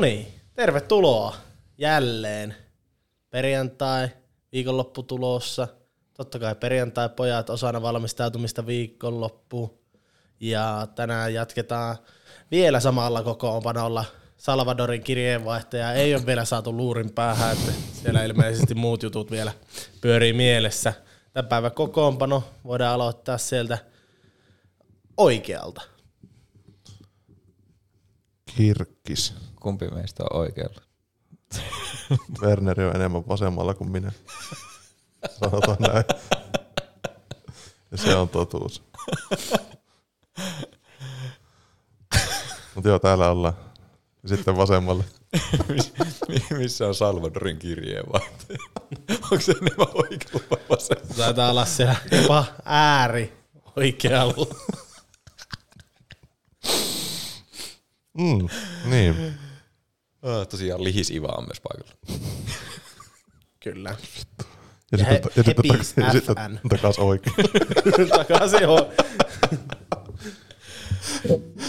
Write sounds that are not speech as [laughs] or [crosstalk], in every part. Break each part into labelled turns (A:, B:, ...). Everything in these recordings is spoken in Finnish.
A: Niin, tervetuloa jälleen. Perjantai, viikonloppu tulossa. Totta kai perjantai pojat osana valmistautumista viikonloppuun. Ja tänään jatketaan vielä samalla kokoonpanolla. Salvadorin kirjeenvaihtaja ei ole vielä saatu luurin päähän, että siellä ilmeisesti muut jutut vielä pyörii mielessä. Tämän päivän kokoonpano voidaan aloittaa sieltä oikealta.
B: Kirkkis.
C: Kumpi meistä on oikealla? [laughs]
B: Werneri on enemmän vasemmalla kuin minä. Sanotaan näin. Ja se on totuus. Mutta joo, täällä ollaan. Ja sitten vasemmalle.
C: Missä on Salvadorin kirjeenvaihtaja? Onko se enemmän oikealla vai vasemmalla?
A: Taitaa olla siellä jopa ääri oikealla.
B: Mm, niin.
C: Tosiaan Lihis Iva on myös paikalla. [laughs]
A: Kyllä.
B: Ja,
A: Ja he-
B: sitten, ja sitten, ja sitten
A: FN.
B: takaisin oikein. [laughs]
A: Takaisin on.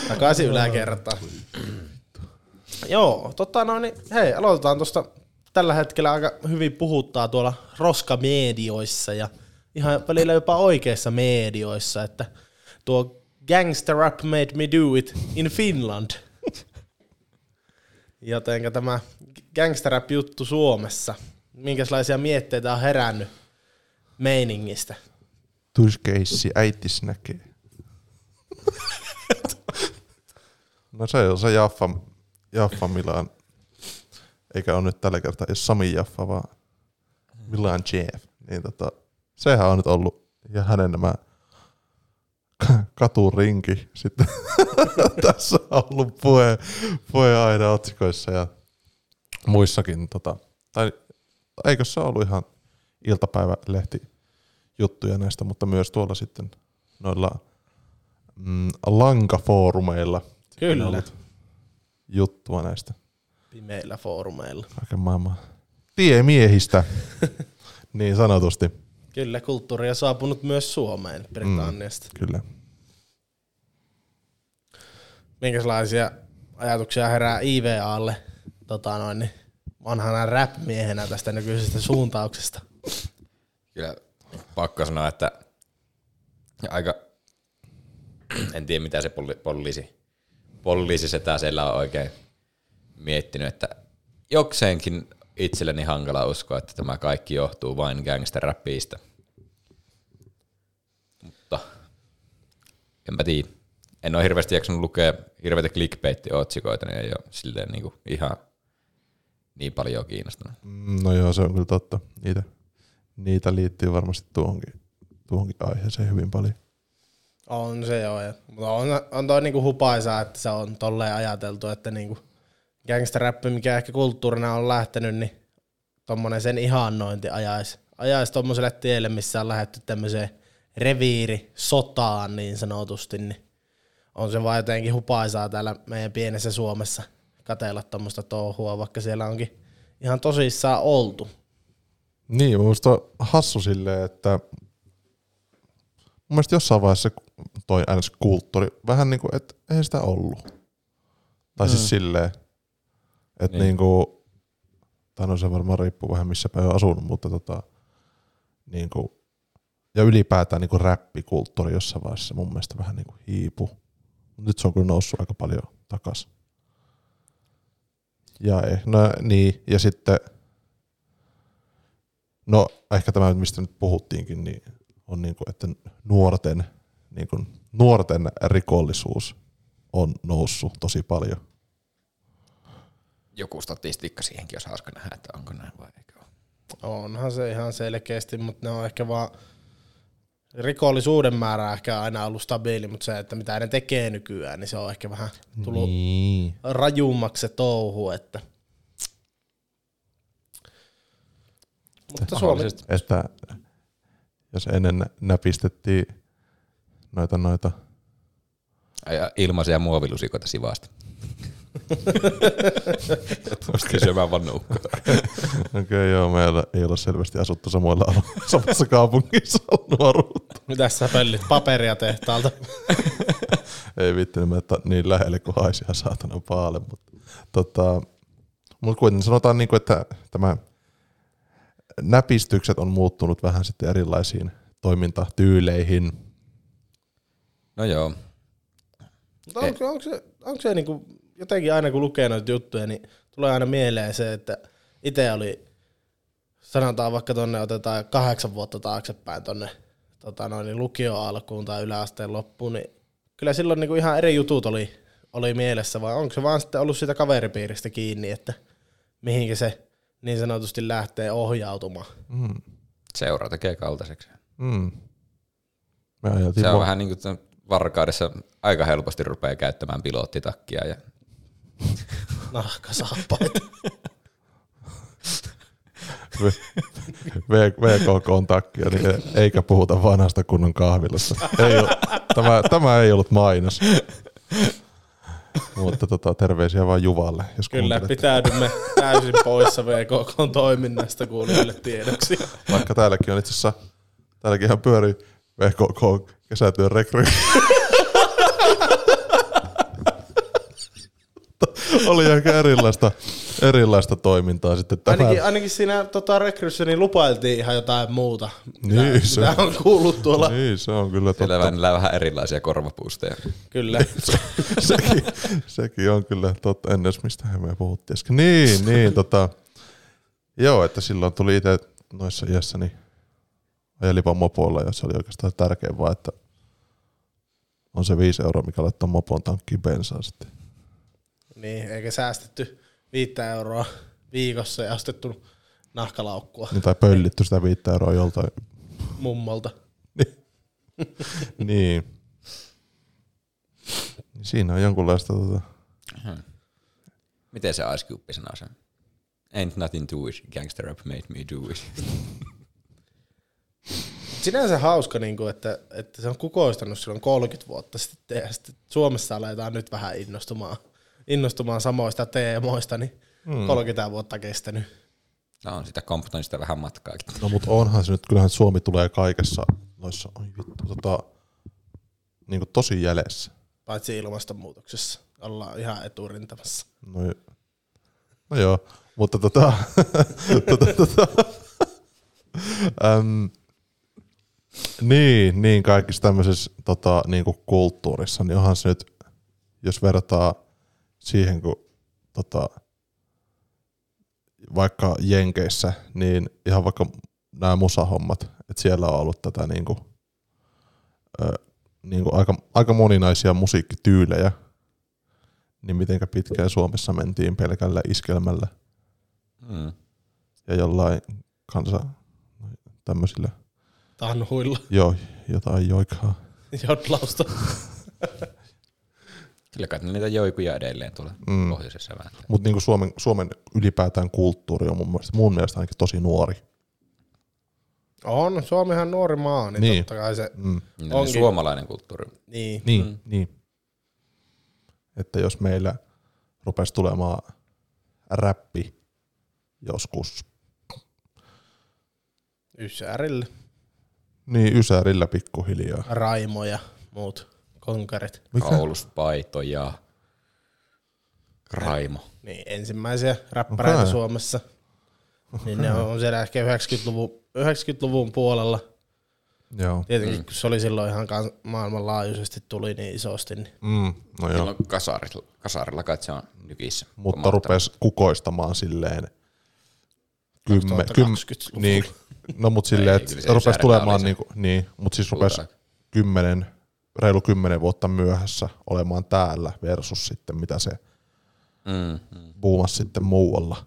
A: Takaisin yläkertaan. Joo, tota noin, niin hei, aloitetaan tuosta tällä hetkellä aika hyvin puhuttaa tuolla roskamedioissa ja ihan välillä jopa oikeissa medioissa, että tuo Gangster Rap Made Me Do It in Finland. Jotenka tämä Gangster Rap juttu Suomessa, minkälaisia mietteitä on herännyt meiningistä?
B: Tuiskeissi äitis näkee. No se on se Jaffa, Jaffa Milan. Eikä ole nyt tällä kertaa edes Sami Jaffa, vaan Milan Jeff. Niin tota, sehän on nyt ollut, ja hänen nämä katurinki sitten [laughs] tässä on ollut puhe, puhe aina otsikoissa ja muissakin. Tota, tai eikö se ollut ihan iltapäivälehti juttuja näistä, mutta myös tuolla sitten noilla mm, lankafoorumeilla
A: Kyllä.
B: on ollut juttua näistä
A: pimeillä foorumeilla.
B: kaiken maailman tiemiehistä, [laughs] niin sanotusti,
A: Kyllä, kulttuuri on saapunut myös Suomeen Britanniasta. Mm.
B: kyllä.
A: Minkälaisia ajatuksia herää IVAlle tota noin, niin vanhana rap-miehenä tästä nykyisestä suuntauksesta?
C: Kyllä pakko sanoa, että aika, en tiedä mitä se polli, poliisi, poliisi setä siellä on oikein miettinyt, että jokseenkin itselleni hankala uskoa, että tämä kaikki johtuu vain gangsterrappiista. Mutta enpä tiedä. En ole hirveästi jaksanut lukea hirveitä clickbait-otsikoita, niin ei ole silleen niinku ihan niin paljon kiinnostunut.
B: Mm, No joo, se on kyllä totta. Niitä, niitä liittyy varmasti tuohonkin, tuohonkin aiheeseen hyvin paljon.
A: On se joo, ja, mutta on, on toi niinku hupaisaa, että se on tolleen ajateltu, että niinku gangsterräppi, mikä ehkä kulttuurina on lähtenyt, niin tommonen sen ihannointi ajaisi ajais tommoselle tielle, missä on lähdetty tämmöiseen reviiri sotaan niin sanotusti, niin on se vaan jotenkin hupaisaa täällä meidän pienessä Suomessa katella tommoista touhua, vaikka siellä onkin ihan tosissaan oltu.
B: Niin, on hassu silleen, että mun mielestä jossain vaiheessa toi ns. kulttuuri, vähän niin kuin, että ei sitä ollut. Tai mm. siis silleen, että niin.
C: Niin.
B: niin kuin, tai no se varmaan riippuu vähän missä päin on asunut, mutta tota, niin kuin, ja ylipäätään niin kuin räppikulttuuri jossain vaiheessa mun mielestä vähän niin kuin hiipu. Nyt se on kyllä noussut aika paljon takas. Ja, eh, no, niin, ja sitten No ehkä tämä, mistä nyt puhuttiinkin, niin on niin kuin, että nuorten, niin kuin, nuorten rikollisuus on noussut tosi paljon.
C: Joku statistiikka siihenkin olisi hauska nähdä, että onko näin vai eikö ole.
A: Onhan se ihan selkeästi, mutta ne on ehkä vaan rikollisuuden määrä ehkä aina ollut stabiili, mutta se, että mitä ne tekee nykyään, niin se on ehkä vähän tullut
B: Niin.
A: rajummaksi se touhu, että mutta Suomi.
B: Että jos ennen nä- näpistettiin noita, noita
C: Ja ilmaisia muovilusikoita sivasta. Voisitko syömään vaan nuukkaa?
B: Okei, okay, joo, meillä ei ole selvästi asuttu samoilla alueilla, samassa kaupungissa nuoruutta.
A: mitä sä pöllit paperia tehtaalta?
B: Ei vitti, niin, että niin lähelle kuin haisi ihan saatana paalle, mutta tota, mutta kuitenkin sanotaan, niin kuin, että tämä näpistykset on muuttunut vähän sitten erilaisiin toimintatyyleihin.
C: No joo.
A: Mutta onko, onko se, onko se niinku, jotenkin aina kun lukee noita juttuja, niin tulee aina mieleen se, että itse oli, sanotaan vaikka tonne otetaan kahdeksan vuotta taaksepäin tonne tota noin, niin lukio alkuun tai yläasteen loppuun, niin kyllä silloin niinku ihan eri jutut oli, oli mielessä, vai onko se vaan sitten ollut siitä kaveripiiristä kiinni, että mihinkä se niin sanotusti lähtee ohjautumaan.
B: Mm.
C: Seura tekee kaltaiseksi.
B: Mm.
C: Se on vähän niin kuin varkaudessa aika helposti rupeaa käyttämään pilottitakkia ja
A: Nahkasaappaita.
B: V- VKK on takia, niin eikä puhuta vanhasta kunnon kahvilassa. Ei ole, tämä, tämä ei ollut mainos. Mutta tota, terveisiä vaan Juvalle, jos
A: Kyllä, pitäydymme täysin poissa VKK toiminnasta kuulijoille tiedoksi.
B: Vaikka täälläkin on itse asiassa, täälläkin ihan pyörii VKK kesätyön rekry. Oli aika erilaista, erilaista toimintaa sitten tämä.
A: Ainakin, ainakin siinä tota, rekryssä niin lupailtiin ihan jotain muuta, mitä,
B: Niin, se-
A: mitä on kuullut tuolla.
B: Niin, se on kyllä
C: siellä
B: totta.
C: välillä vähän erilaisia korvapuusteja.
A: Kyllä. [laughs]
B: sekin, sekin on kyllä totta. En edes mistä me puhuttiin äsken. Niin, niin, tota, joo, että silloin tuli itse noissa iässä, niin ajelipa mopoilla ja se oli oikeastaan tärkein vaan, että on se viisi euroa, mikä laittaa mopon tankkiin bensaa sitten.
A: Niin, eikä säästetty viittä euroa viikossa ja ostettu nahkalaukkua
B: Niin, tai pöllitty sitä viittä euroa joltain.
A: mummolta. [laughs]
B: niin. Siinä on jonkunlaista tota,
C: Miten se Ice Cube sanoo sen? Ain't nothing to it, gangster rap made me do it. [laughs]
A: Sinänsä hauska, niin kuin, että, että se on kukoistanut silloin 30 vuotta sitten ja sitten Suomessa aletaan nyt vähän innostumaan, innostumaan samoista teemoista, niin
B: Hmm.
A: 30 vuotta kestänyt.
C: No on sitä Comptonista vähän matkaakin.
B: No mutta onhan se nyt, kyllähän Suomi tulee kaikessa noissa, oi vittu, tota, niin kuin tosi jäljessä.
A: Paitsi ilmastonmuutoksessa. Ollaan ihan eturintamassa.
B: No, jo- no joo, mutta tota, [laughs] tota, tota, äm, niin, niin kaikissa tämmöisessä tota, niin kuin kulttuurissa, niin onhan se nyt, jos vertaa siihen, kun tota, vaikka Jenkeissä, niin ihan vaikka nämä musahommat, että siellä on ollut tätä niin kuin, ö, niin kuin aika, aika moninaisia musiikkityylejä, niin mitenkä pitkään Suomessa mentiin pelkällä iskelmällä
C: Mm.
B: ja jollain kansa tämmöisillä,
A: Tanhuilla.
B: jo, jotain joikaa. [laughs]
A: Jodlausta. [laughs]
C: Kyllä kai niitä joikuja edelleen tuolla
B: Mm.
C: pohjoisessa vähän.
B: Mutta niinku Suomen, Suomen ylipäätään kulttuuri on mun mielestä, mun mielestä ainakin tosi nuori.
A: On, Suomihan on nuori maa, niin,
B: Niin.
A: niin. totta kai se,
B: Mm.
C: Niin
A: Onkin.
C: suomalainen kulttuuri.
A: niin.
B: Niin, mm. niin. Että jos meillä rupesi tulemaan räppi joskus,
A: Ysärille,
B: niin Ysärillä pikkuhiljaa.
A: Raimo ja muut konkarit.
B: Mikä?
C: Kauluspaito ja Raimo.
A: Niin, ensimmäisiä räppäreitä
B: Okei.
A: Suomessa. Niin ne on siellä ehkä 90-luvun, 90-luvun puolella.
B: Joo.
A: Tietenkin, mm. kun se oli silloin ihan kans- maailmanlaajuisesti tuli niin isosti. Niin.
B: Mm, no joo.
C: Silloin kasarilla, kasarilla kai se on nykissä.
B: mutta rupesi kukoistamaan silleen kymmen, kym,
A: 2020-luvulla.
B: niin, no mut silleen, että rupesi tulemaan niinku, niin, mut siis rupesi kymmenen, reilu kymmenen vuotta myöhässä olemaan täällä versus sitten mitä se
C: Mm, mm.
B: buumasi sitten muualla.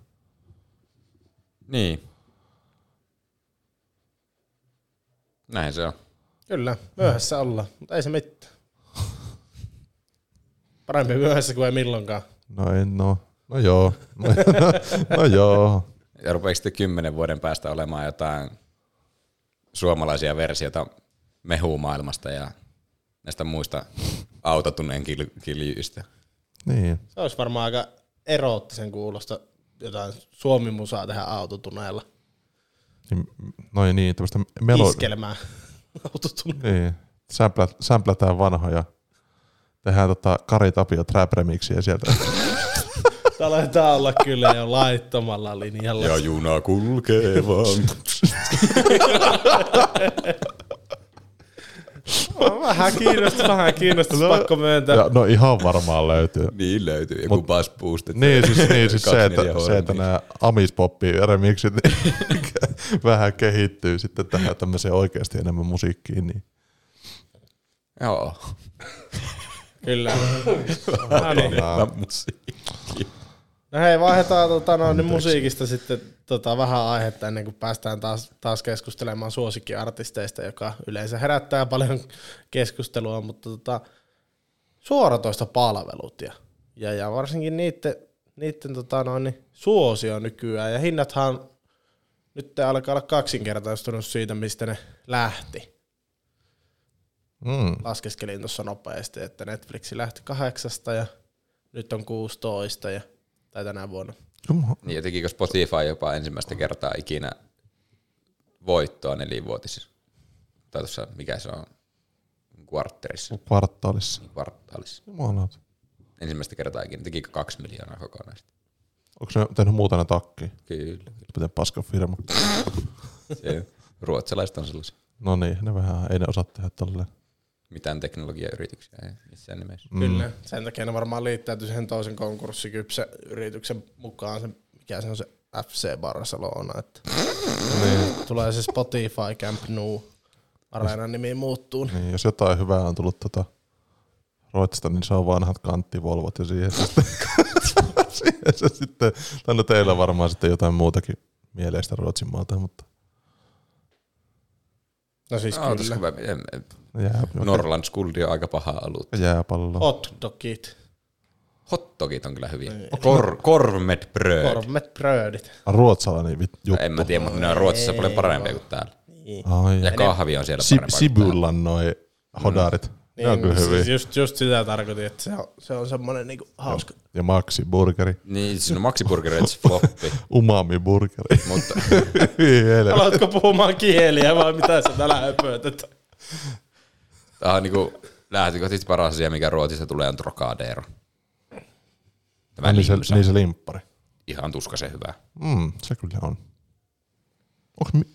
C: Niin. Näin se on.
A: Kyllä, myöhässä ollaan, mutta ei se mitään. Parempi myöhässä kuin ei milloinkaan.
B: No en no, no joo, no, no, [laughs] no joo.
C: Ja rupeeko sitten kymmenen vuoden päästä olemaan jotain suomalaisia versioita mehumaailmasta ja näistä muista autotuneen kil- kiljuista.
B: Niin,
A: Se olisi varmaan aika eroottisen kuulosta jotain suomi-musaa tehdä autotuneella.
B: niin, no niin, tämmöistä melo...
A: Iskelmää [laughs] autotuneella.
B: Niin, sämplä, sämplätään vanhoja. Tehdään tota Kari Tapio trap remixiä sieltä. [laughs]
A: aletaan olla kyllä jo laittomalla linjalla.
C: Ja juna kulkee vaan. [laughs]
A: Vähän kiinnostus, vähän kiinnostus, pakko myöntää.
B: Ja, no ihan varmaan löytyy.
C: niin löytyy, joku bass boostit.
B: Niin siis, niin, siis se, että,
C: 24
B: se, että nämä amispoppi remixit niin [laughs] vähän kehittyy sitten tähän tämmöiseen oikeasti enemmän musiikkiin. Niin.
C: Joo.
A: Kyllä. No niin. No hei, vaihdetaan tota, no, niin musiikista sitten tota, vähän aihetta ennen kuin päästään taas, taas keskustelemaan suosikkiartisteista, joka yleensä herättää paljon keskustelua, mutta tota, suoratoista palvelut ja, ja, ja varsinkin niiden, niiden tota, no, niin, suosio nykyään ja hinnathan nyt alkaa olla kaksinkertaistunut siitä, mistä ne lähti.
B: Mm.
A: Laskeskelin tuossa nopeasti, että Netflixi lähti kahdeksasta ja nyt on 16 ja, tai tänä vuonna.
C: Niin ja tekikö Spotify jopa ensimmäistä kertaa ikinä voittoa nelivuotisissa? Tai tuossa, mikä se on, kvartterissa,
B: Kvartaalissa.
C: kvartaalissa.
B: Jumalauta.
C: Ensimmäistä kertaa ikinä. Tekikö kaksi miljoonaa kokonaista?
B: Onko ne tehnyt muuta ne takki?
C: Kyllä.
B: Miten paska firma. [laughs]
C: Se, ruotsalaiset on sellaisia.
B: No niin, ne vähän, ei ne osaa tehdä tolleen.
C: Mitään teknologiayrityksiä ei missään nimessä.
A: Mm. Kyllä, sen takia ne varmaan liittäytyy siihen toisen konkurssikypsä yrityksen mukaan, se, mikä se on se FC Barcelona, että [laughs]
B: Niin,
A: tulee se Spotify Camp Nou, areenan nimi muuttuu.
B: niin, jos jotain hyvää on tullut tota Ruotsista, niin se on vanhat kanttivolvot ja siihen se sitten, [laughs] siihen se sitten tai no teillä on varmaan sitten jotain muutakin mieleistä Ruotsin maalta, mutta
A: No siis
C: No,
A: kyllä.
C: hyvä. En- en-
B: jää,
C: Norrland Skuldi on aika paha ollut.
B: jääpallo.
A: Hot dogit,
C: Hotdogit on kyllä hyviä. Kor, korvmed bröd.
A: kormet brödit.
B: Ruotsalainen vit, juttu.
C: En mä tiedä, mutta ne on Ruotsissa paljon parempia kuin täällä.
B: Ai,
C: Ja kahvi on siellä
B: si-
C: parempaa kuin täällä.
B: Sibyllan noi hodarit. Ne on kyllä
A: siis
B: hyviä.
A: just, just sitä tarkoitin, että se on, se on semmoinen niinku hauska.
B: Ja Maxi burgeri.
C: Niin, siinä on Maxi Burger se [laughs] floppi,
B: Umami burgeri.
C: mutta [laughs]
A: Niin. Aloitko puhumaan kieliä vai mitä sä täällä höpötät?
C: tämä on niinku lähtökohtaisesti paras asia, mikä Ruotsista tulee, on Trocadero. Tämä
B: niin, se, niin se limppari.
C: Ihan tuskasen hyvä.
B: Mm, se kyllä on. Onks, mi-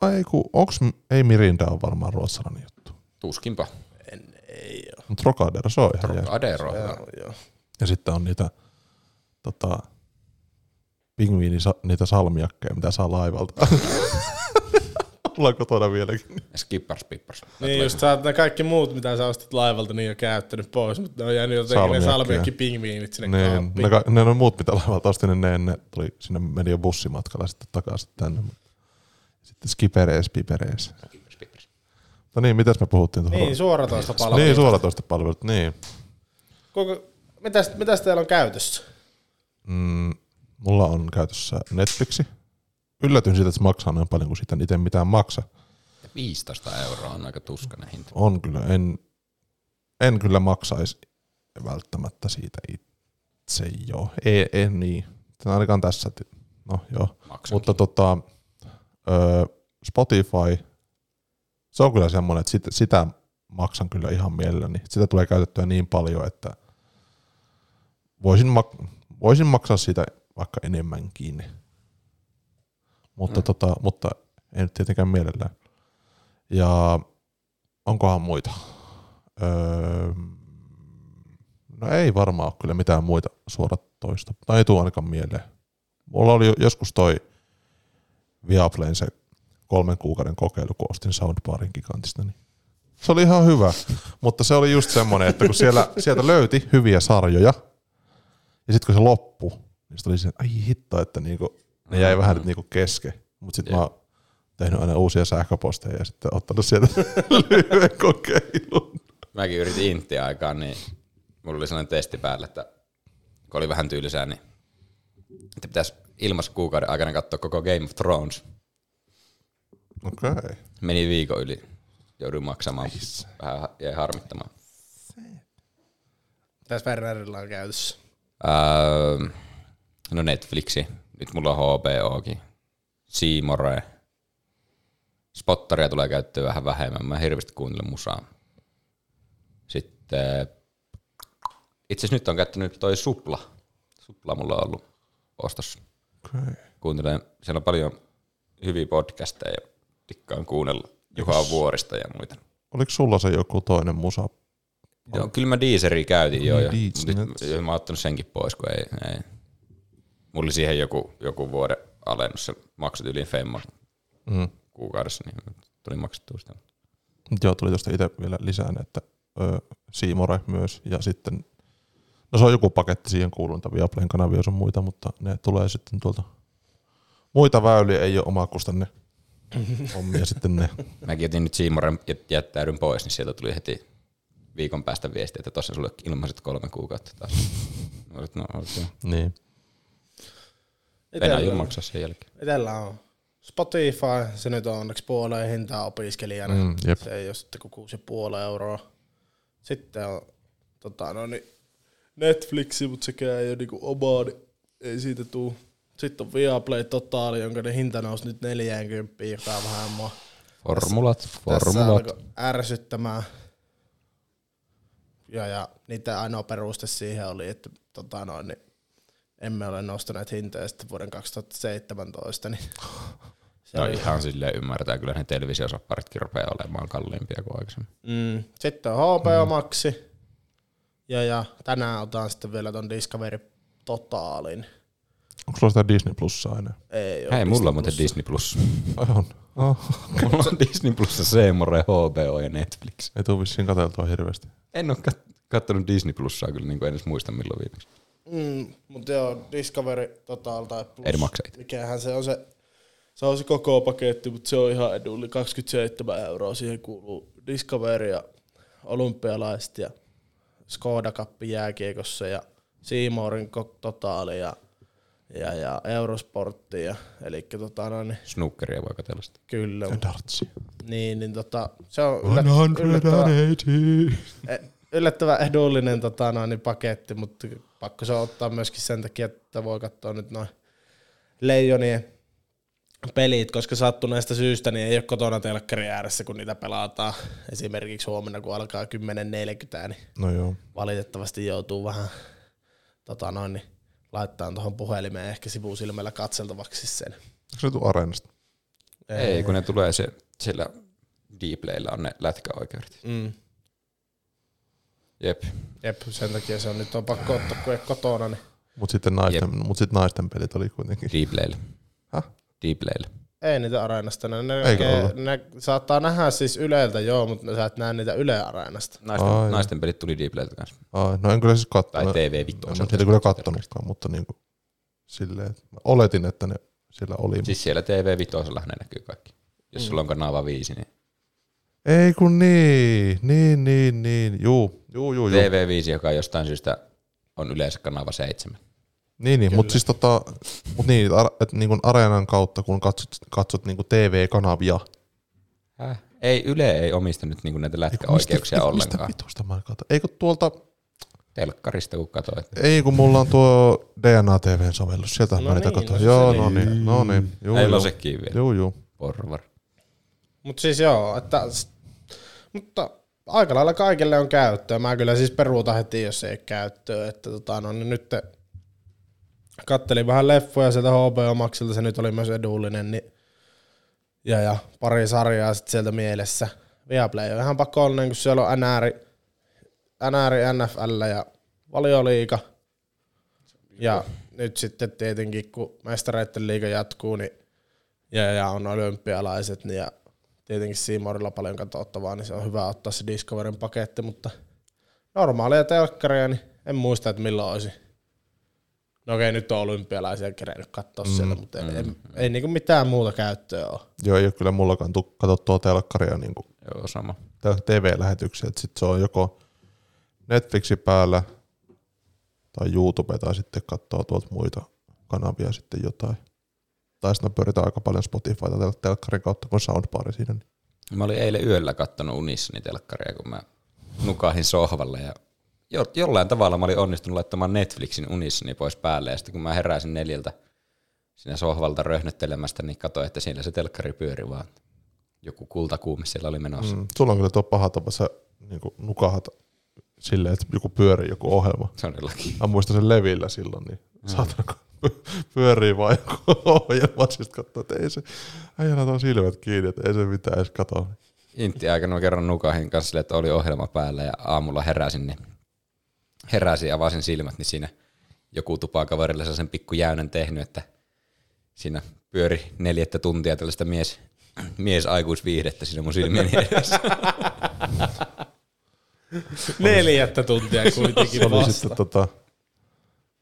B: ai ku, onks, ei Mirinda on varmaan ruotsalainen juttu.
C: Tuskinpa.
A: Ei oo.
B: Mutta Trocadero, se on ihan jees.
C: Trocadero on hyvä.
A: Joo.
B: Ja sitten on niitä tota, pingviini, niitä salmiakkeja, mitä saa laivalta. [laughs] Ollaan kotona vieläkin.
C: Skippers Pippers.
A: Niin just sä oot ne kaikki muut, mitä sä ostit laivalta, niin jo käyttänyt pois, mutta ne on jäänyt jotenkin ne
B: Salmiakkeja.
A: salmiakki pingviinit sinne
B: Niin,
A: kaappiin.
B: ne, ka- ne, ne, muut, mitä laivalta ostin, niin ne, ne tuli sinne meni jo bussimatkalla sitten takaisin tänne. Sitten skiperees, piperees. No niin, mitäs me puhuttiin tuohon?
A: Niin, suoratoista palveluita.
B: niin suoratoista palvelut, niin.
A: Koko, mitäs, mitäs teillä on käytössä?
B: Mm, mulla on käytössä Netflixi. Yllätyn siitä, että se maksaa noin paljon kuin siitä itse mitään maksa.
C: Ja 15 euroa on aika tuskainen hinta.
B: On kyllä, en, en kyllä maksaisi välttämättä siitä itse jo. Ei, ei niin. Tän ainakaan tässä, no joo.
C: Maksankin.
B: Mutta tota, ö, Spotify, se on kyllä semmoinen, että sitä, sitä maksan kyllä ihan mielelläni. Sitä tulee käytettyä niin paljon, että voisin, mak- voisin maksaa siitä vaikka enemmänkin. Mutta, mm. tota, mutta nyt tietenkään mielellään. Ja onkohan muita? Öö, no ei varmaan ole kyllä mitään muita suoratoista. Tai ei tule ainakaan mieleen. Mulla oli jo- joskus toi Viaplayn se kolmen kuukauden kokeilu, kun ostin Soundbarin gigantista. Niin se oli ihan hyvä, mutta se oli just semmoinen, että kun siellä, sieltä löyti hyviä sarjoja, ja sitten kun se loppui, niin sitten oli se, että ai hitto, että niinku, ne jäi vähän nyt niinku kesken. Mutta sitten mä oon tehnyt aina uusia sähköposteja ja sitten ottanut sieltä [laughs] lyhyen kokeilun.
C: Mäkin yritin intti aikaan, niin mulla oli sellainen testi päällä, että kun oli vähän tylsää, niin että pitäisi ilmassa kuukauden aikana katsoa koko Game of Thrones.
B: Okei. Okay.
C: Meni viikon yli. Jouduin maksamaan. Vähän jäi harmittamaan.
A: Mitäs Wernerillä on käytössä?
C: Öö, no Netflixi. Nyt mulla on HBOkin. Siimore. Spottaria tulee käyttöön vähän vähemmän. Mä hirveästi kuuntelen musaa. Sitten itse asiassa nyt on käyttänyt toi Supla. suplaa mulla on ollut ostossa.
B: Okay.
C: Kuuntelen, siellä on paljon hyviä podcasteja ja tikkaan kuunnella Juha Vuorista ja muita.
B: Oliko sulla se joku toinen musa?
C: Joo, kyllä mä Deezeri käytin jo,
B: Niin,
C: ja
B: net.
C: mä oon ottanut senkin pois, kun ei, ei. Mulla oli siihen joku, joku vuoden alennus, se maksut yli Femma
B: Mm.
C: kuukaudessa, niin tuli maksettua sitä.
B: Joo, tuli tuosta itse vielä lisään, että Siimore myös ja sitten, no se on joku paketti siihen kuuluu, niitä Viaplayn kanavia sun muita, mutta ne tulee sitten tuolta muita väyliä, ei ole omakustanne hommia sitten ne.
C: Mäkin otin nyt Siimoren ja jättäydyn pois, niin sieltä tuli heti viikon päästä viesti, että tuossa sulle ilmaiset kolme kuukautta taas. Että no okei.
B: Niin.
C: Venäjä maksaa sen jälkeen.
A: Itellä on Spotify, se nyt on onneksi puoleen hintaa opiskelijana.
B: Mm, jep.
A: Se ei ole sitten kuin 6,5 euroa. Sitten on tota, no niin, Netflixi, mutta sekään ei ole niinku omaa, niin ei siitä tuu. Sitten on Viaplay Totaali, jonka ne hinta nousi nyt 40, joka on vähän mua
C: Formulat,
A: tässä
C: formulat.
A: alkoi ärsyttämään. Ja, ja niiden ainoa peruste siihen oli, että tota noin, niin emme ole nostaneet hintoja sitten vuoden 2017, niin [laughs] se
C: No
A: oli
C: ihan silleen ymmärtää, kyllä ne televisiosopparitkin rupeaa olemaan kalliimpia kuin aikaisemmin.
A: Mm, sitten on HBO Maxi. Ja, ja tänään otan sitten vielä ton Discovery Totaalin.
B: Onko sulla sitä Disney Plussaa enää?
A: Ei ole
C: Hei, mulla on muuten. Disney Plus.
B: Ai on. Oh. [laughs]
C: mulla on Disney Plus, Seemore, HBO ja Netflix.
B: Ei tuu vissiin katseltua hirveästi.
C: En ole kat- kattonut Disney Plusaa kyllä niin kuin edes muista milloin viimeksi.
A: Mm, mutta joo, Discovery Total tai Plus.
C: Ei ne maksa itse.
A: Mikähän se on se, se on se koko paketti, mutta se on ihan edullinen. 27 euroa. Siihen kuuluu Discovery ja olympialaiset ja Skoda Cup jääkiekossa ja Seamorin ko- Totaali ja, ja, ja Eurosportti. Ja, eli tota, no, niin,
C: Snookeria voi katsella sitä.
A: kyllä.
B: Ja dartsi.
A: Niin, niin tota, se on yllät, yllättävän,
B: 180.
A: e- yllättävän edullinen tota, noin, niin paketti, mutta pakko se ottaa myöskin sen takia, että voi katsoa nyt noin leijonien pelit, koska sattuneesta syystä niin ei ole kotona telkkari ääressä, kun niitä pelataan. Esimerkiksi huomenna, kun alkaa 10.40, niin
B: No joo.
A: valitettavasti joutuu vähän tota noin, niin laittaa tuohon puhelimeen ehkä sivusilmällä katseltavaksi sen.
B: Onko se tuu areenasta?
C: Ei, kun ne tulee se, sillä Dplaylla on ne lätkäoikeudet.
A: Mm.
C: Jep.
A: Jep, sen takia se on nyt on pakko ottaa, kun ei kotona, niin
B: Mut sitten naisten, mut sit naisten pelit oli kuitenkin.
C: Dplaylla.
B: Häh?
C: Dplaylla.
A: Ei niitä areenasta. Ne, ne, näkee, ne saattaa nähdä siis Yleltä joo, mutta sä et näe niitä Yle Areenasta.
C: Naisten,
B: Ai.
C: naisten pelit tuli Dplaylta kanssa.
B: Ai, no en kyllä siis
C: Tai
B: kattonut.
C: TV
B: En
C: Vittu.
B: mä niitä kyllä kattonutkaan, mutta niinku silleen, että mä oletin, että ne siellä oli.
C: Siis siellä TV Vitosella ne näkyy kaikki. Jos sulla on kanava 5, niin
B: Ei kun niin, niin, niin, niin, juu, juu, juu, juu.
C: TV5, joka jostain syystä on yleensä kanava 7.
B: Niin, niin mutta siis tota, mut niin, ar, et niin areenan kautta, kun katsot, katsot niin TV-kanavia.
C: Häh? Ei, Yle ei omista nyt niinku näitä lätkäoikeuksia
B: mistä,
C: ollenkaan.
B: Mistä vitusta mä katson? Eikö tuolta,
C: Telkkarista kun katsoit.
B: ei kun mulla on tuo DNA TVn sovellus, sieltä
A: No
B: mä niitä
A: niin,
B: katson.
A: no
B: Joo, no niin, no niin, juu, juu,
C: sekin vielä.
B: juu, juu.
C: Porvar.
A: Mutta siis joo, että, mutta aika lailla kaikille on käyttöä. Mä kyllä siis peruutan heti, jos ei ole käyttöä. Että tota, no, niin nyt kattelin vähän leffoja sieltä HBO Maxilta, se nyt oli myös edullinen, niin, ja, ja pari sarjaa sit sieltä mielessä. Viaplay on ihan pakollinen, kun siellä on NR, NR, NFL ja valioliiga. Ja nyt sitten tietenkin, kun mestareiden liiga jatkuu, niin ja, ja on olympialaiset, niin ja tietenkin Seamorilla paljon katsottavaa, niin se on hyvä ottaa se Discoverin paketti, mutta normaalia telkkaria, niin en muista, että milloin olisi. No okei, nyt on olympialaisia kerennyt katsoa mm, siellä, mutta mm, ei, ei, ei niinku mitään muuta käyttöä ole.
B: Joo, ei ole kyllä mullakaan tu- katsottua telkkaria niin kuin
C: Joo, sama.
B: TV-lähetyksiä, että sit se on joko Netflixin päällä tai YouTube tai sitten katsoo tuolta muita kanavia sitten jotain. Tai sitten pyöritään aika paljon Spotifyta tel- telkkarin kautta, kun soundbari siinä. Niin.
C: Mä olin eilen yöllä kattonut unissani telkkaria, kun mä nukahin sohvalle ja jo, jollain tavalla mä olin onnistunut laittamaan Netflixin unissani pois päälle ja sitten kun mä heräsin neljältä siinä sohvalta röhnöttelemästä, niin katsoin, että siellä se telkkari pyöri vaan. Joku kultakuume siellä oli menossa. Mm.
B: Mm. Sulla on kyllä tuo paha tapa, sä niin nukahat silleen, että joku pyörii joku ohjelma.
C: Todellakin.
B: Mä muistan sen Levillä silloin, niin saatana kun [laughs] pyörii vaan joku ohjelma, sitten katsoo, että ei se, äijällä on silmät kiinni, että ei se mitään edes kato.
C: Intti aikana mä kerran nukahin kanssa silleen, että oli ohjelma päällä ja aamulla heräsin, niin heräsin ja avasin silmät, niin siinä joku tupakaverilla sen pikku jäynän tehnyt, että siinä pyöri neljättä tuntia tällaista mies, [clears throat] mies aikuisviihdettä siinä mun silmieni edessä. [laughs]
A: Neljättä tuntia
B: Se
A: kuitenkin
B: oli
A: vasta.
B: sitten tota,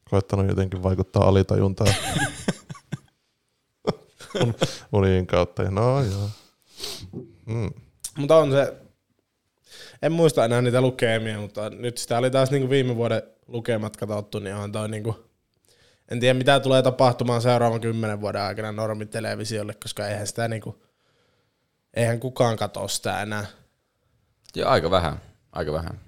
B: koettanut jotenkin vaikuttaa alitajuntaan [laughs] Un- unien kautta. Ja no joo. Mm.
A: Mutta on se, en muista enää niitä lukemia, mutta nyt sitä oli taas niinku viime vuoden lukemat katsottu, niin on toi niinku, en tiedä mitä tulee tapahtumaan seuraavan kymmenen vuoden aikana normitelevisiolle, koska eihän sitä niinku, eihän kukaan katso sitä enää.
C: ja aika vähän, aika vähän.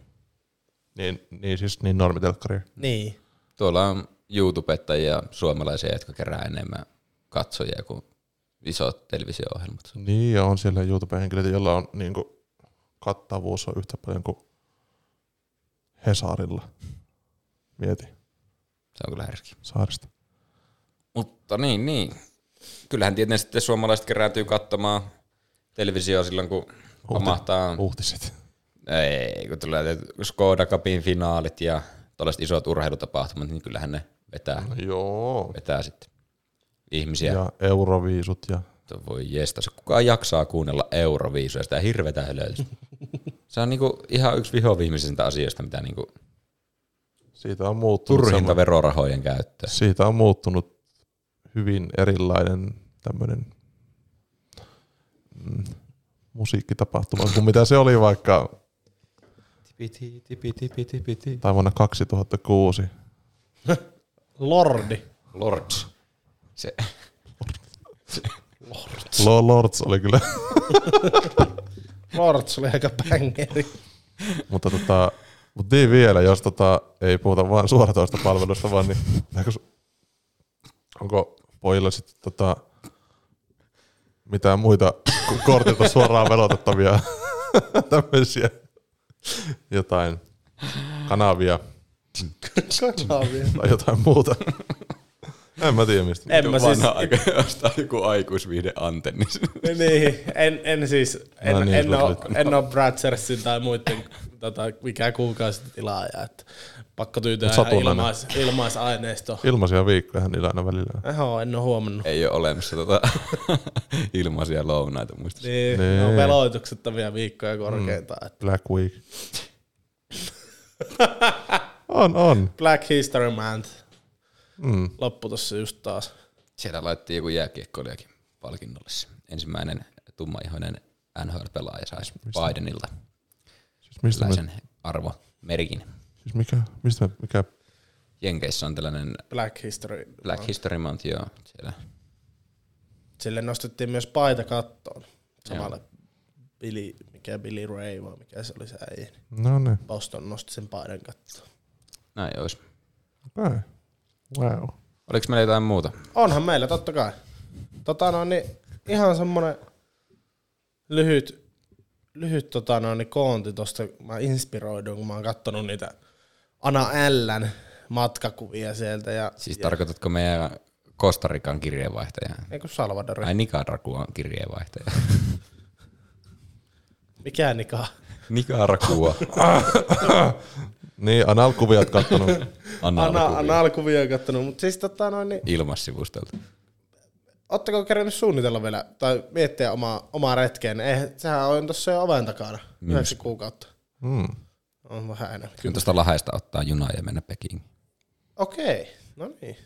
B: Niin, niin siis niin normitelkkari.
A: Niin.
C: Tuolla on YouTubettajia suomalaisia, jotka kerää enemmän katsojia kuin isot televisio-ohjelmat.
B: Niin, ja on siellä YouTube-henkilöitä, joilla on niin kuin, kattavuus on yhtä paljon kuin Hesarilla. Mieti,
C: Se on kyllä härski.
B: saarista.
C: Mutta niin, niin. Kyllähän tietenkin sitten suomalaiset kerääntyy katsomaan televisioa silloin, kun pamahtaa.
B: Uutiset.
C: Ei, kun tulee Skoda Cupin finaalit ja tällaiset isot urheilutapahtumat, niin kyllähän ne vetää,
B: No, joo.
C: vetää sitten ihmisiä.
B: Ja euroviisut ja
C: Että Voi jestas, kukaan jaksaa kuunnella Euroviisuja, sitä hirvetä hölötystä. Se on niinku ihan yksi vihoviimeisistä asioista, mitä niinku
B: siitä on muuttunut
C: turhinta
B: semmoinen-
C: verorahojen käyttöä.
B: siitä on muuttunut hyvin erilainen tämmöinen mm, musiikkitapahtuma kuin mitä se oli vaikka
C: Tipiti, tipiti, tipiti, tipiti.
B: tai vuonna 2006.
A: Lordi.
C: Lords. Se,
B: Lo- [laughs] Lords oli kyllä, [laughs]
A: Lords oli aika bangeri.
B: mutta tota, mutta niin vielä, jos tota, ei puhuta vain suoratoista palvelusta, vaan niin onko pojilla sitten tota, mitään muita kortilta suoraan velotettavia [laughs] tämmöisiä jotain kanavia
A: Kanavia.
B: tai jotain muuta. En mä tiedä mistä.
A: En mä siis,
C: vanha aika [laughs] ostaa joku aikuisviihde antenni.
A: niin, en, en siis, en,
B: No
A: no
B: niin,
A: niin, en, ole, en ole Bradsersin tai muiden tota, mikä kuukausitilaaja, että pakko tyytyä ihan ilmais, ilmaisaineistoon.
B: Ilmaisia viikkoja niillä aina välillä.
A: Eho, en ole huomannut.
C: Ei ole olemassa tota [laughs] ilmaisia lounaita muista.
A: Niin,
B: Nee.
A: ne on veloituksettomia viikkoja korkeintaan. Mm.
B: Black Week. [laughs] on, on.
A: Black History Month
B: Mm.
A: loppu tossa just taas.
C: Siellä laitettiin joku jääkiekkoilijakin palkinnolle. Ensimmäinen tummaihoinen NHL-pelaaja saisi Bidenilta
B: Siis mistä me,
C: tällaisen arvomerkin.
B: siis mikä, mistä me, mikä,
C: Jenkeissä on tällainen
A: Black History.
C: Black History Month, joo. Siellä.
A: Sille nostettiin myös paita kattoon. Samalle Billy, mikä Billy Ray vai mikä se oli se äijä.
B: no ne,
A: Boston nosti sen paidan kattoon.
C: Näin olisi.
B: okei. Okay. Wow.
C: Oliko meillä jotain muuta?
A: Onhan meillä, totta kai. Tota no, niin ihan semmonen lyhyt, lyhyt tota no, niin koonti tosta. Mä inspiroidun, kun mä oon kattonut niitä Ana Ln matkakuvia sieltä. Ja,
C: Siis
A: ja,
C: tarkoitatko meidän Kostarikan kirjeenvaihtajaa?
A: Eikö Salvador?
C: Ai Nicaraguan kirjeenvaihtaja.
A: Mikä Nika?
C: Nicaragua. [laughs]
B: Niin, analkuvia oot kattonut. [laughs]
A: Ana,
C: Analkuvia.
A: on kattonut, mutta siis tota noin, niin,
C: Ilmassivustolta.
A: ootteko kerännyt suunnitella vielä, tai miettiä omaa, omaa retkeä, niin eihän, sehän on tuossa jo oven takana, yhdeksän kuukautta.
B: Mm.
A: On vähän enemmän.
C: Kyllä tuosta Lahdesta ottaa junaa ja mennä Pekiin.
A: Okei, no niin.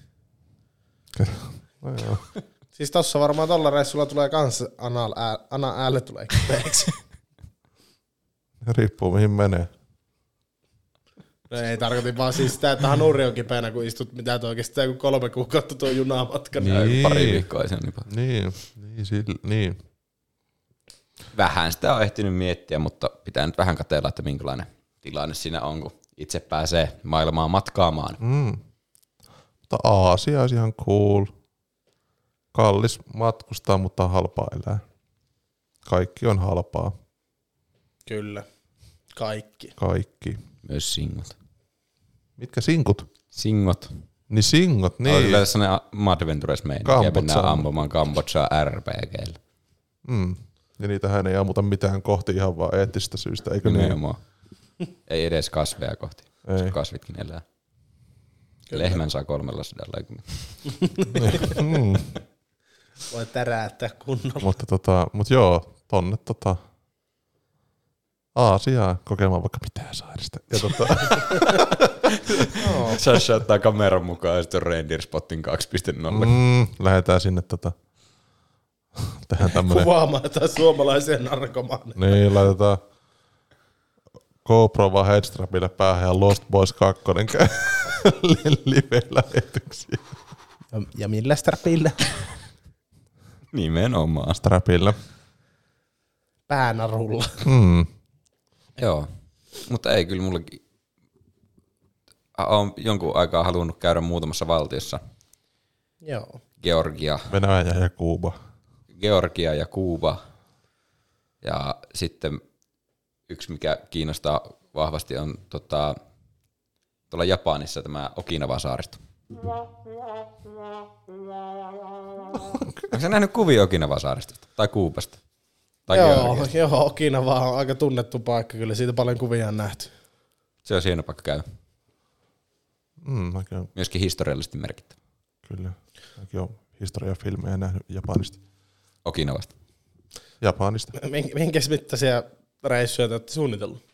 A: [laughs]
B: No joo.
A: Siis tossa varmaan tolla reissulla tulee kans anal, ää, ana äälle tulee kipeäksi. [laughs]
B: Riippuu mihin menee.
A: No ei tarkoitin vaan siis sitä, että hanuri on kipeänä, kun istut mitä tuo kestää joku kolme kuukautta tuo junamatka.
B: Niin.
C: Pari viikkoa ei se on niin.
B: Niin, niin, sillä, niin.
C: Vähän sitä on ehtinyt miettiä, mutta pitää nyt vähän katsella, että minkälainen tilanne siinä on, kun itse pääsee maailmaa matkaamaan.
B: Mm. Mutta Aasia olisi ihan cool. Kallis matkustaa, mutta halpaa elää. Kaikki on halpaa.
A: Kyllä. Kaikki.
B: Kaikki.
C: Myös singot.
B: Mitkä sinkut?
C: Singot.
B: Niin singot,
C: Niin.
B: Niin.
C: kyllä sellainen Madventures meininki, ja mennään ampumaan Kambodžaa RPGllä.
B: Mm. Ja niitähän ei ammuta mitään kohti ihan vaan eettistä syystä, eikö niin?
C: Nimenomaan. Ei edes kasveja kohti, koska
B: Ei.
C: kasvitkin elää. Lehmän saa kolmella sadalla. [laughs]
B: Mm.
A: Voi täräyttää kunnolla.
B: mutta, tota, mut joo, tonne tota, Aasiaan kokemaan vaikka mitään sairista. Ja tota,
C: Sasha [laughs] ottaa kameran mukaan ja sitten on Reindeer Spotting 2.0.
B: mm, lähdetään sinne tota, tehdään tämmönen,
A: Kuvaamaan jotain suomalaisia narkomaaneja.
B: niin laitetaan GoPro vaan headstrapille päähän ja Lost Boys 2 käy [laughs] live-lähetyksiä.
A: Ja, ja millä strapilla?
C: Nimenomaan.
B: Strapilla.
A: Päänarulla.
B: Mm.
C: Joo, mutta ei kyllä mullakin. Olen jonkun aikaa halunnut käydä muutamassa valtiossa.
A: Joo.
C: Georgia,
B: Venäjä ja Kuuba.
C: Georgia ja Kuuba. Ja sitten yksi, mikä kiinnostaa vahvasti, on tota, tuolla Japanissa tämä Okinawa-saaristo. Onko sä nähnyt kuvia Okinawa-saaristosta? Tai Kuubasta? Tai
A: Joo,
C: Georgiasta?
A: joo, Okinawa on aika tunnettu paikka, kyllä siitä paljon kuvia on nähty.
C: Se on hieno paikka käydä.
B: Mm, mäkin on,
C: Myöskin historiallisesti merkittävä.
B: kyllä. Mäkin on historiafilmejä nähnyt Japanista.
C: Okinawasta.
B: Japanista. [laughs]
A: Min- Minkäs mittaisia reissuja te olette suunnitellut?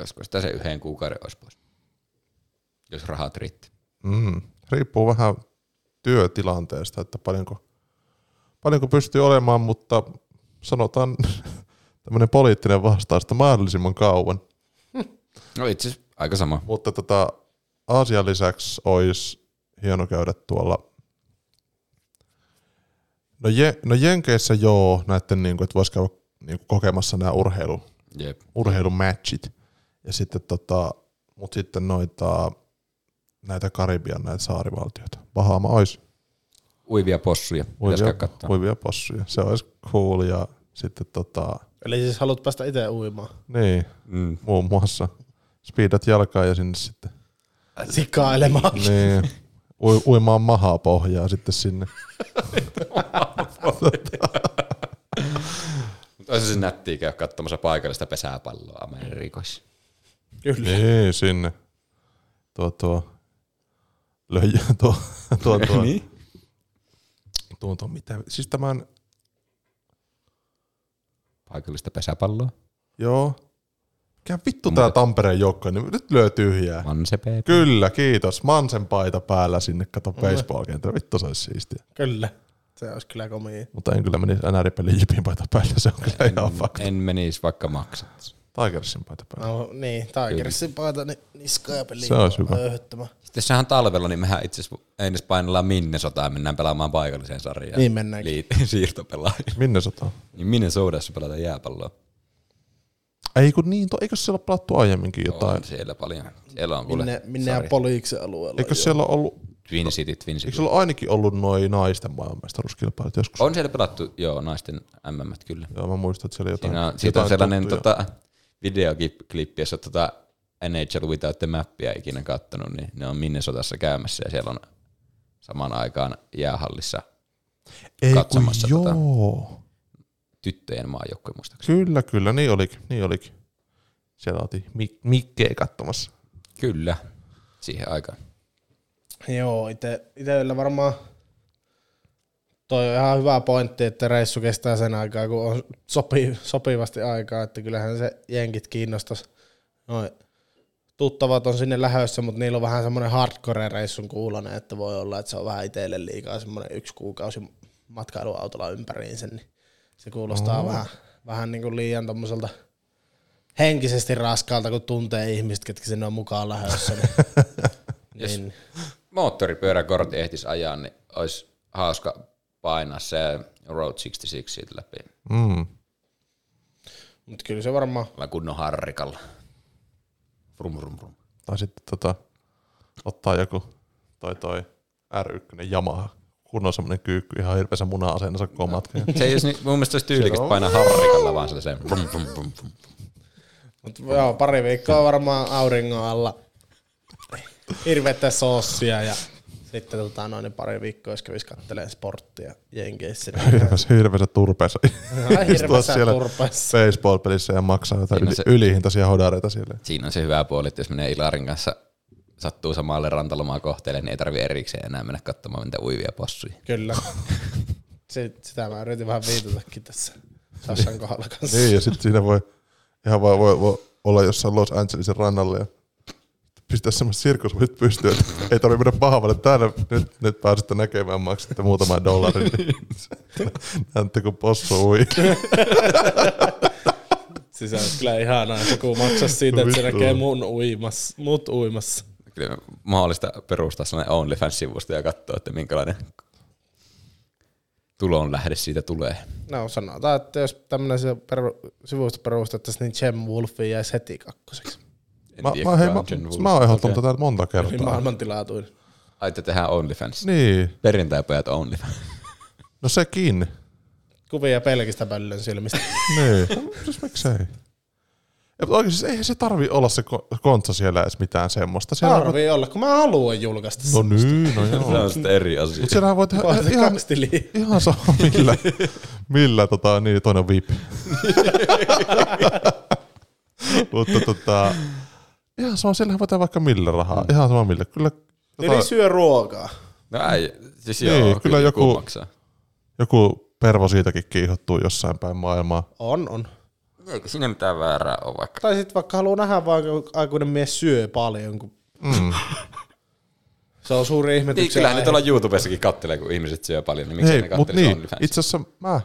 C: Josko sitä se yhden kuukauden olisi pois. Jos rahat riitti.
B: Mm. Riippuu vähän työtilanteesta, että paljonko, paljonko pystyy olemaan, mutta sanotaan [laughs] tämmöinen poliittinen vastaus, että mahdollisimman kauan.
C: No itse aika sama.
B: Mutta tota, Aasian lisäksi olisi hieno käydä tuolla No, je, no Jenkeissä joo, näiden niin kuin, että voisi käydä niin kuin kokemassa nämä urheilu,
C: Jep.
B: urheilumatchit. Ja sitten tota, mut sitten noita näitä Karibian näitä saarivaltioita. Bahama olisi
C: Uivia possuja.
B: Uivia,
C: katsoa.
B: uivia possuja. Se olisi cool ja sitten tota,
A: Eli siis haluat päästä itse uimaan.
B: niin,
C: Mm.
B: muun muassa speedat jalkaa ja sinne sitten
A: Sikailemaan.
B: niin, ui, uimaan mahaa pohjaa sitten sinne.
C: Mutta olisi se nättiä käydä katsomassa paikallista pesäpalloa Amerikoissa.
A: Kyllä.
B: Niin, sinne. Tuo, tuo, löijä, tuo, tuo, tuo,
C: niin?
B: Tuo, mitä, siis tämän,
C: Paikallista pesäpalloa.
B: joo, mikä vittu tää Tampereen joukko, niin nyt lyö tyhjää.
C: Mansepeet.
B: Kyllä, kiitos. Mansen paita päällä sinne, kato baseball-kentällä. Vittu se olisi siistiä.
A: Kyllä. Se olisi kyllä komia.
B: Mutta en kyllä menisi NR-pelin jipin paita päällä, se on kyllä ihan fakta.
C: En menisi vaikka maksat.
B: Tigersin paita päällä.
A: No niin, Tigersin paita niin niskaa ja peliin.
B: Se olisi hyvä.
A: Öyhyttämään.
C: Sitten sehän talvella, niin mehän itse asiassa eines painellaan Minnesotaan ja mennään pelaamaan paikalliseen sarjaan.
A: Niin mennäänkin.
C: Liit- [laughs] siirtopelaajia.
B: Minne sotaan?
C: Niin Minnesotassa pelataan jääpalloa.
B: Ei kun niin, to, eikö siellä ole pelattu aiemminkin jotain?
C: On siellä paljon. Siellä on kuule
A: Minne, minne ja alueella.
B: Eikö siellä ollut,
C: Twin City, Twin
B: eikö
C: City.
B: siellä ole ainakin ollut noin naisten maailmanmestaruuskilpailut joskus?
C: On siellä pelattu, joo, naisten MM kyllä.
B: Joo, mä muistan, että siellä jotain,
C: Siinä on, siitä on sellainen
B: tuttuja.
C: tota, videoklippi, jossa tota NHL Without the Mappia ikinä kattonut, niin ne on Minnesotassa käymässä ja siellä on samaan aikaan jäähallissa
B: Ei,
C: katsomassa tota-
B: joo.
C: tyttöjen maajoukkue muistaakseni.
B: Kyllä, kyllä, niin olikin, niin olikin. Siellä oltiin Mik- Mikkeä katsomassa.
C: Kyllä, siihen aikaan.
A: Joo, itellä varmaan toi on ihan hyvä pointti, että reissu kestää sen aikaa, kun on sopi, sopivasti aikaa, että kyllähän se jenkit kiinnostaisi. Noin tuttavat on sinne lähössä, mutta niillä on vähän semmoinen hardcore-reissun kuulonen, että voi olla, että se on vähän itselle liikaa semmoinen yksi kuukausi matkailuautolla ympäriinsä, niin se kuulostaa vähän, vähän niin kuin liian tommoselta henkisesti raskaalta, kun tuntee ihmiset, ketkä sinne on mukaan lähössä. Niin, [laughs] niin
C: Moottoripyöräkortti ehtisi ajaa, niin olisi hauska painaa se Road 66 siitä läpi.
B: Mm.
A: mutta kyllä se varmaan
C: Olla kunnon harrikalla. Vrum, vrum, vrum.
B: Tai sitten tota, ottaa joku toi toi R1 Yamaha. Kun on semmonen kyykky ihan hirveässä muna-asennossa koko matka.
C: Se ei olisi, mun mielestä olisi tyylikästä painaa harrikalla vaan sellaiseen. Vrum.
A: Mutta joo, pari viikkoa varmaan auringon alla hirveettä soossia ja sitten tota, noin pari viikkoa, jos kävisi kattelee sporttia Jenkeissä. niin [laughs]
B: Hirveässä, hirveässä turpeessa. [laughs] Istua
A: hirveässä
B: siellä
A: turpeessa.
B: baseball-pelissä ja maksaa jotain yli,
C: se-
B: ylihintaisia hodareita sille.
C: Siinä on se hyvä puoli, että jos menee Ilarin kanssa sattuu samalle rantalomaa kohteelle, niin ei tarvi erikseen enää mennä katsomaan niitä uivia possuja.
A: Kyllä. [laughs] Se, sitä mä yritin vähän viitatakin tässä Sassan kohdalla kanssa.
B: Niin, ja sitten siinä voi ihan vaan voi, voi olla jossain Los Angelesin rannalla ja pistää semmoiset sirkushuit pystyyn, että [laughs] ei tarvitse mennä pahavalle. Täällä nyt, nyt pääsette näkemään, maksatte muutaman dollarin. Niin Näette, kun possu ui. [laughs]
A: Siis olisi kyllä ihanaa, jos joku maksaisi siitä, että se näkee mun uimassa, mut uimassa.
C: Kyllä mahdollista perustaa sellainen OnlyFans-sivusto ja katsoa, että minkälainen tulon lähde siitä tulee.
A: No sanotaan, että jos tämmöinen sivusto perustettaisiin, niin Gem Wolfi jäisi heti kakkoseksi.
C: En
B: Mä,
C: tiedä,
B: mä, hei, mä, mä oon ehdottanut
C: Okei.
B: tätä monta
A: Niin
B: kertaa.
A: maailman tilatuin.
C: Ai, että tehdään OnlyFans.
B: Niin,
C: Perjantaipojat OnlyFans. [laughs]
B: no sekin.
A: Kuvia pelkistä pöllön silmistä. [laughs]
B: Niin, No, siis miksei. Ja, mutta oikeasti siis eihän se tarvi olla se ko- kontsa siellä edes mitään semmoista. Siellä
A: Tarvii olla, kun mä haluan julkaista
B: No niin, no [laughs]
C: Se
B: joo.
C: on sitten eri asia.
B: Mutta siellä voi tehdä
A: Voit
B: ihan, ihan sama millä, millä tota, niin toinen on VIP. Mutta tota, ihan sama, siellähän voi tehdä vaikka millä rahaa. Ihan sama millä. Kyllä tota,
A: syö ruokaa.
C: No ei, siis
B: Niin,
C: joo,
B: kyllä
C: kyllä joku
B: joku-
C: maksaa.
B: joku pervo siitäkin kiihottuu jossain päin maailmaa.
A: On, on.
C: Eikö siinä mitään väärää ole vaikka?
A: Tai sitten vaikka haluaa nähdä vaan, kun aikuinen mies syö paljon, kun
B: Mm. [laughs]
A: se on suuri
C: Niin,
A: ihmetyksen
C: kyllähän ne tuolla YouTubessakin kattelee, kun ihmiset syö paljon, niin miksi
B: Hei,
C: ne
B: mut niin, itse asiassa mä,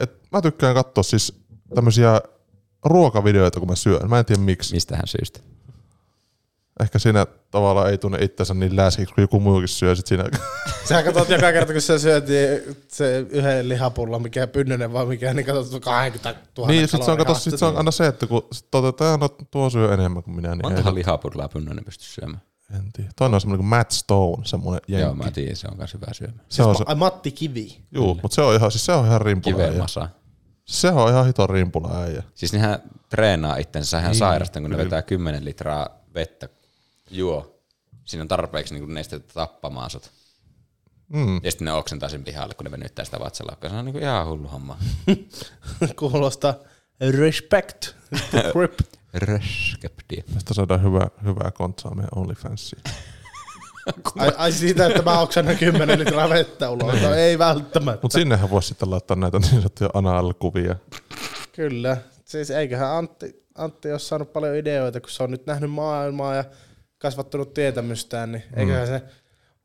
B: et, mä tykkään katsoa siis tämmöisiä ruokavideoita, kun mä syön. Mä en tiedä miksi.
C: Mistähän syystä?
B: Ehkä siinä tavallaan ei tunne itsensä niin läskiksi, kun joku muukin syö sit siinä. [laughs]
A: Sä katsot joka kerta, kun sä syöt niin se yhden lihapulla, mikä pynnönen vai mikä, niin katsot 20 000
B: niin, sit se, on, kato, sit se on aina se, että kun sit todetaan, no tuo syö enemmän kuin minä, niin
C: Montahan lihapurlaa Pynnönen pysty syömään.
B: en tiedä. Toinen on semmoinen kuin Matt Stone, semmoinen
C: Joo,
B: jenkki.
C: mä tiedän, se on myös hyvä syömään.
B: Se on se,
A: Matti Kivi.
B: juu, mutta se on ihan, siis se on ihan rimpula
C: Kiveen masa.
B: Se on ihan hiton rimpula äijä.
C: Siis nehän treenaa itsensä ihan
B: Niin,
C: sairasta, kun ne vetää 10 litraa vettä juo. Siinä on tarpeeksi niin nestettä tappamaan sut.
B: Mm.
C: Ja sitten ne oksentaa sen pihalle, kun ne venyttää sitä vatsalaukkaa. Se on niin kuin ihan hullu homma. [laughs]
A: Kuulostaa respect. [laughs] Grip.
C: Röskepti.
B: Tästä saadaan hyvää, hyvää kontsaa meidän OnlyFansiin.
A: Ai, ai siitä, että mä oksan 10 litraa vettä ulos. No ei välttämättä.
B: Mutta sinnehän voisi sitten laittaa näitä niin sanottuja anal-kuvia.
A: Kyllä. Siis eiköhän Antti, Antti ole saanut paljon ideoita, kun se on nyt nähnyt maailmaa ja kasvattanut tietämystään, niin eiköhän se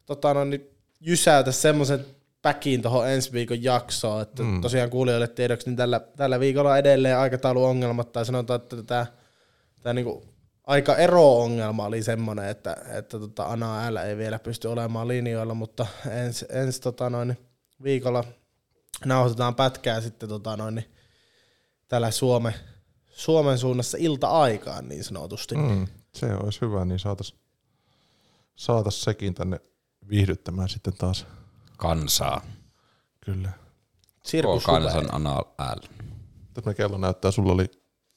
A: tota, no, niin jysäytä semmoisen päkiin tuohon ensi viikon jaksoon, että mm. tosiaan kuulijoille tiedoksi, niin tällä, tällä viikolla on edelleen aikatauluongelmat, tai sanotaan, että tämä, tämä niinku aika ero-ongelma oli semmoinen, että, että tota Ana L ei vielä pysty olemaan linjoilla, mutta ensi, ensi tota noin, viikolla nauhoitetaan pätkää sitten tota noin, niin täällä Suome, Suomen suunnassa ilta-aikaan niin sanotusti. Mm.
B: Se olisi hyvä, niin saatas, saatas sekin tänne viihdyttämään sitten taas.
C: Kansaa.
B: Kyllä.
A: Sirkus
C: kansan anal ääl.
B: Tätä kello näyttää, sulla oli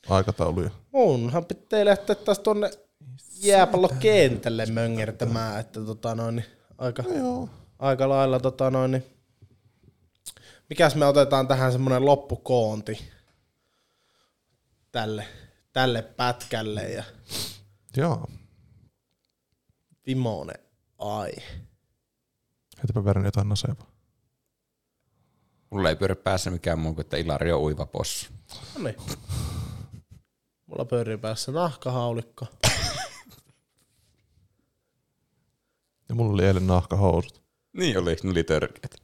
B: aikatauluja.
A: Munhan pitää lähteä taas tuonne jääpallokentälle möngertämään, että tota noin, niin aika,
B: Joo.
A: aika lailla tota noin, niin mikäs me otetaan tähän semmonen loppukoonti tälle, tälle pätkälle ja
B: Joo.
A: vimonen ai.
B: Heitäpä verran jotain nasevaa.
C: Mulla ei pyöri päässä mikään muu kuin, että Ilari on uiva possu.
A: No niin. Mulla pyörii päässä nahkahaulikko.
B: Ja mulla oli eilen nahkahousut.
C: Niin oli, ne oli törkeät.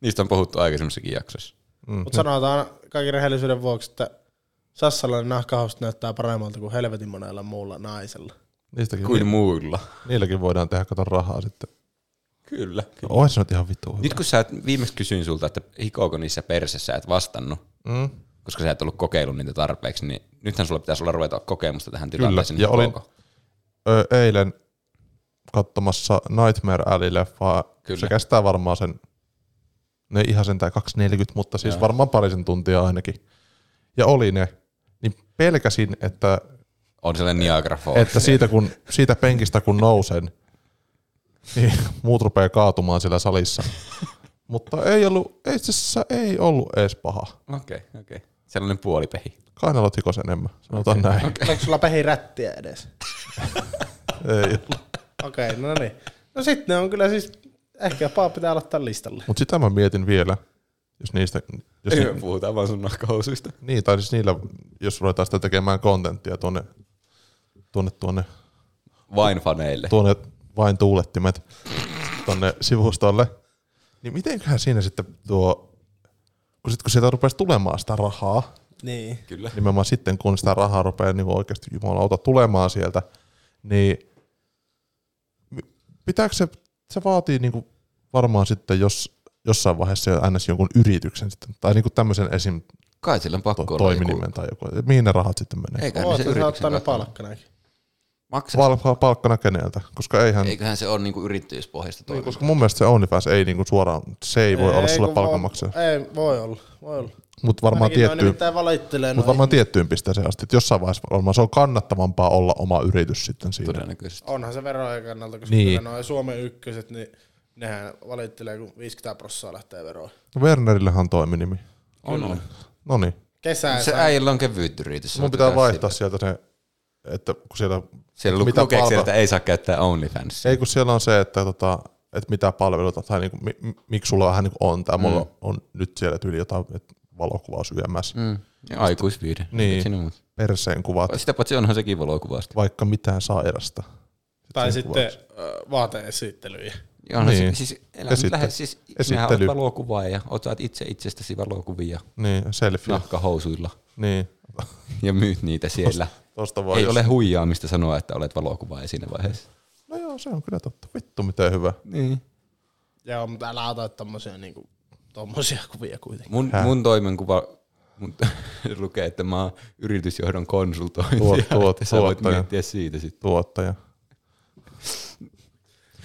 C: Niistä on puhuttu aikaisemmissakin jaksoissa.
B: Mm.
A: Mutta sanotaan kaiken rehellisyyden vuoksi, että Sassalainen nahkahausut näyttää paremmalta kuin helvetin monella muulla naisella.
B: Niistäkin,
C: Kuin
B: ni-
C: muilla.
B: niilläkin voidaan tehdä kato rahaa sitten.
C: Kyllä.
B: No, ois se nyt ihan vittu hyvä.
C: Nyt kun sä et, viimeksi kysyin sulta, että hikoako niissä persessä, et vastannut,
B: Mm.
C: koska sä et ollut kokeillut niitä tarpeeksi, niin nythän sulla pitäisi olla ruveta kokemusta tähän
B: Kyllä,
C: tilanteeseen.
B: ja
C: niin
B: olin-
C: hikoako?
B: Ö, eilen katsomassa Nightmare Alley-leffaa.
C: Kyllä.
B: Se kestää varmaan sen, ne ihan sentään 240, mutta siis
C: Joo.
B: varmaan parisen tuntia ainakin. Ja oli ne. Niin pelkäsin, että,
C: On sellainen Niagara Falls.
B: että siitä, kun, siitä penkistä kun nousen, niin, muut rupeaa kaatumaan siellä salissa. Mutta ei ollut, itse asiassa ei ollut edes paha.
C: Okei, okay, okei. Okay. Sellainen puolipehi.
B: Kainalot hikos enemmän, sanotaan okay. näin. Okay.
A: Oliko sulla pehirättiä edes?
B: ei ollut.
A: Okei, okay, no niin. No sitten ne on kyllä siis, ehkä paa pitää aloittaa listalle.
B: Mutta sitä mä mietin vielä, jos niistä... Jos
C: Ei
B: ni,
C: me puhutaan vaan sun nahkahousuista.
B: niin, tai siis niillä, jos ruvetaan sitä tekemään kontenttia tuonne, tuonne, tuonne,
C: Vain faneille.
B: tuonne vain tuulettimet tuonne sivustolle, niin mitenköhän siinä sitten tuo, kun, sit, kun sieltä rupesi tulemaan sitä rahaa,
A: Niin.
C: Kyllä.
B: nimenomaan sitten, kun sitä rahaa rupeaa niin oikeasti jumalauta tulemaan sieltä, niin pitääkö se, se vaatii niin varmaan sitten, jos jossain vaiheessa jo ns. jonkun yrityksen sitten, tai niin tämmöisen esim.
C: Kai sillä on pakko
B: To,
C: olla
B: toiminimen tai joku, mihin ne rahat sitten menee.
C: Ne
A: Oot
C: se yrityksen
A: ottaa ne
C: kautta
A: palkkanakin.
C: maksaa.
B: Val, palkkana keneltä, koska eihän,
C: Eiköhän se ole niinku yrittäjyyspohjaista
B: niin,
C: toimintaa.
B: koska mun mielestä se OnlyFans ei niinku suoraan, se ei voi olla sulle palkanmaksaja,
A: Ei, voi olla. Voi olla.
B: mutta varmaan tiettyyn, mutta varmaan tiettyyn pisteeseen asti, että jossain vaiheessa varmaan se on kannattavampaa olla oma yritys sitten siinä.
C: Todennäköisesti.
A: Onhan se verojen kannalta, koska
B: Niin.
A: noin Suomen ykköset, niin nehän valittelee, kun 50 prossaa lähtee veroon.
B: No Wernerillähän on toiminimi.
C: On, on.
B: No niin.
A: Kesää
C: Se äijällä on kevyt yritys.
B: Mun pitää vaihtaa sieltä se, että kun siellä,
C: Siellä
B: mitä
C: lukee
B: palvelua-
C: siellä, että ei saa käyttää OnlyFans.
B: ei kun siellä on se, että, tota, että mitä palveluita tai niinku, mi, mi- miksi sulla vähän niinku on, tai mulla on nyt siellä tyyli jotain että valokuvaus YMS, mm.
C: Mm. Ja aikuisviide.
B: Niin. Perseen kuvat,
C: Sitä paitsi onhan sekin valokuvasta.
B: vaikka mitään sairasta.
A: Tai sitten äh, vaateesittelyjä.
C: Ja onhan
B: Niin.
C: siis,
B: Esitte-
C: lähde, siis
B: esittely.
C: Esittely. valokuvaa ja otat itse itsestäsi valokuvia
B: Niin, selfie. No.
C: nahkahousuilla
B: Niin, [laughs]
C: ja myyt niitä siellä.
B: tosta vaan
C: Ei
B: jos-
C: ole huijaamista sanoa, että olet valokuvaaja siinä vaiheessa.
B: No joo, se on kyllä totta. Vittu miten hyvä.
C: Niin.
A: Joo, mutta älä ota tommosia, niinku, tommosia kuvia kuitenkin.
C: Mun,
B: Häh?
C: mun toimenkuva mun [laughs] lukee, että mä oon yritysjohdon konsultointi.
B: Tuot- [laughs]
C: ja
B: tuot-
C: että sä voit
B: tuottaja.
C: miettiä siitä sitten.
B: Tuottaja.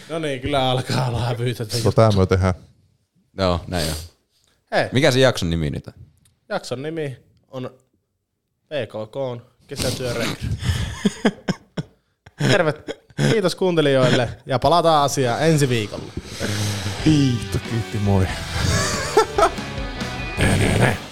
A: No niin, kyllä alkaa olla.
B: No tää me tehdään.
C: Joo, näin on.
A: Hei,
C: Mikä se jakson nimi nyt on?
A: jakson nimi on PKK on kesätyörekry. [laughs] Terve, kiitos kuuntelijoille ja palataan asiaan ensi viikolla.
B: Kiitos, kiitti, moi. [laughs]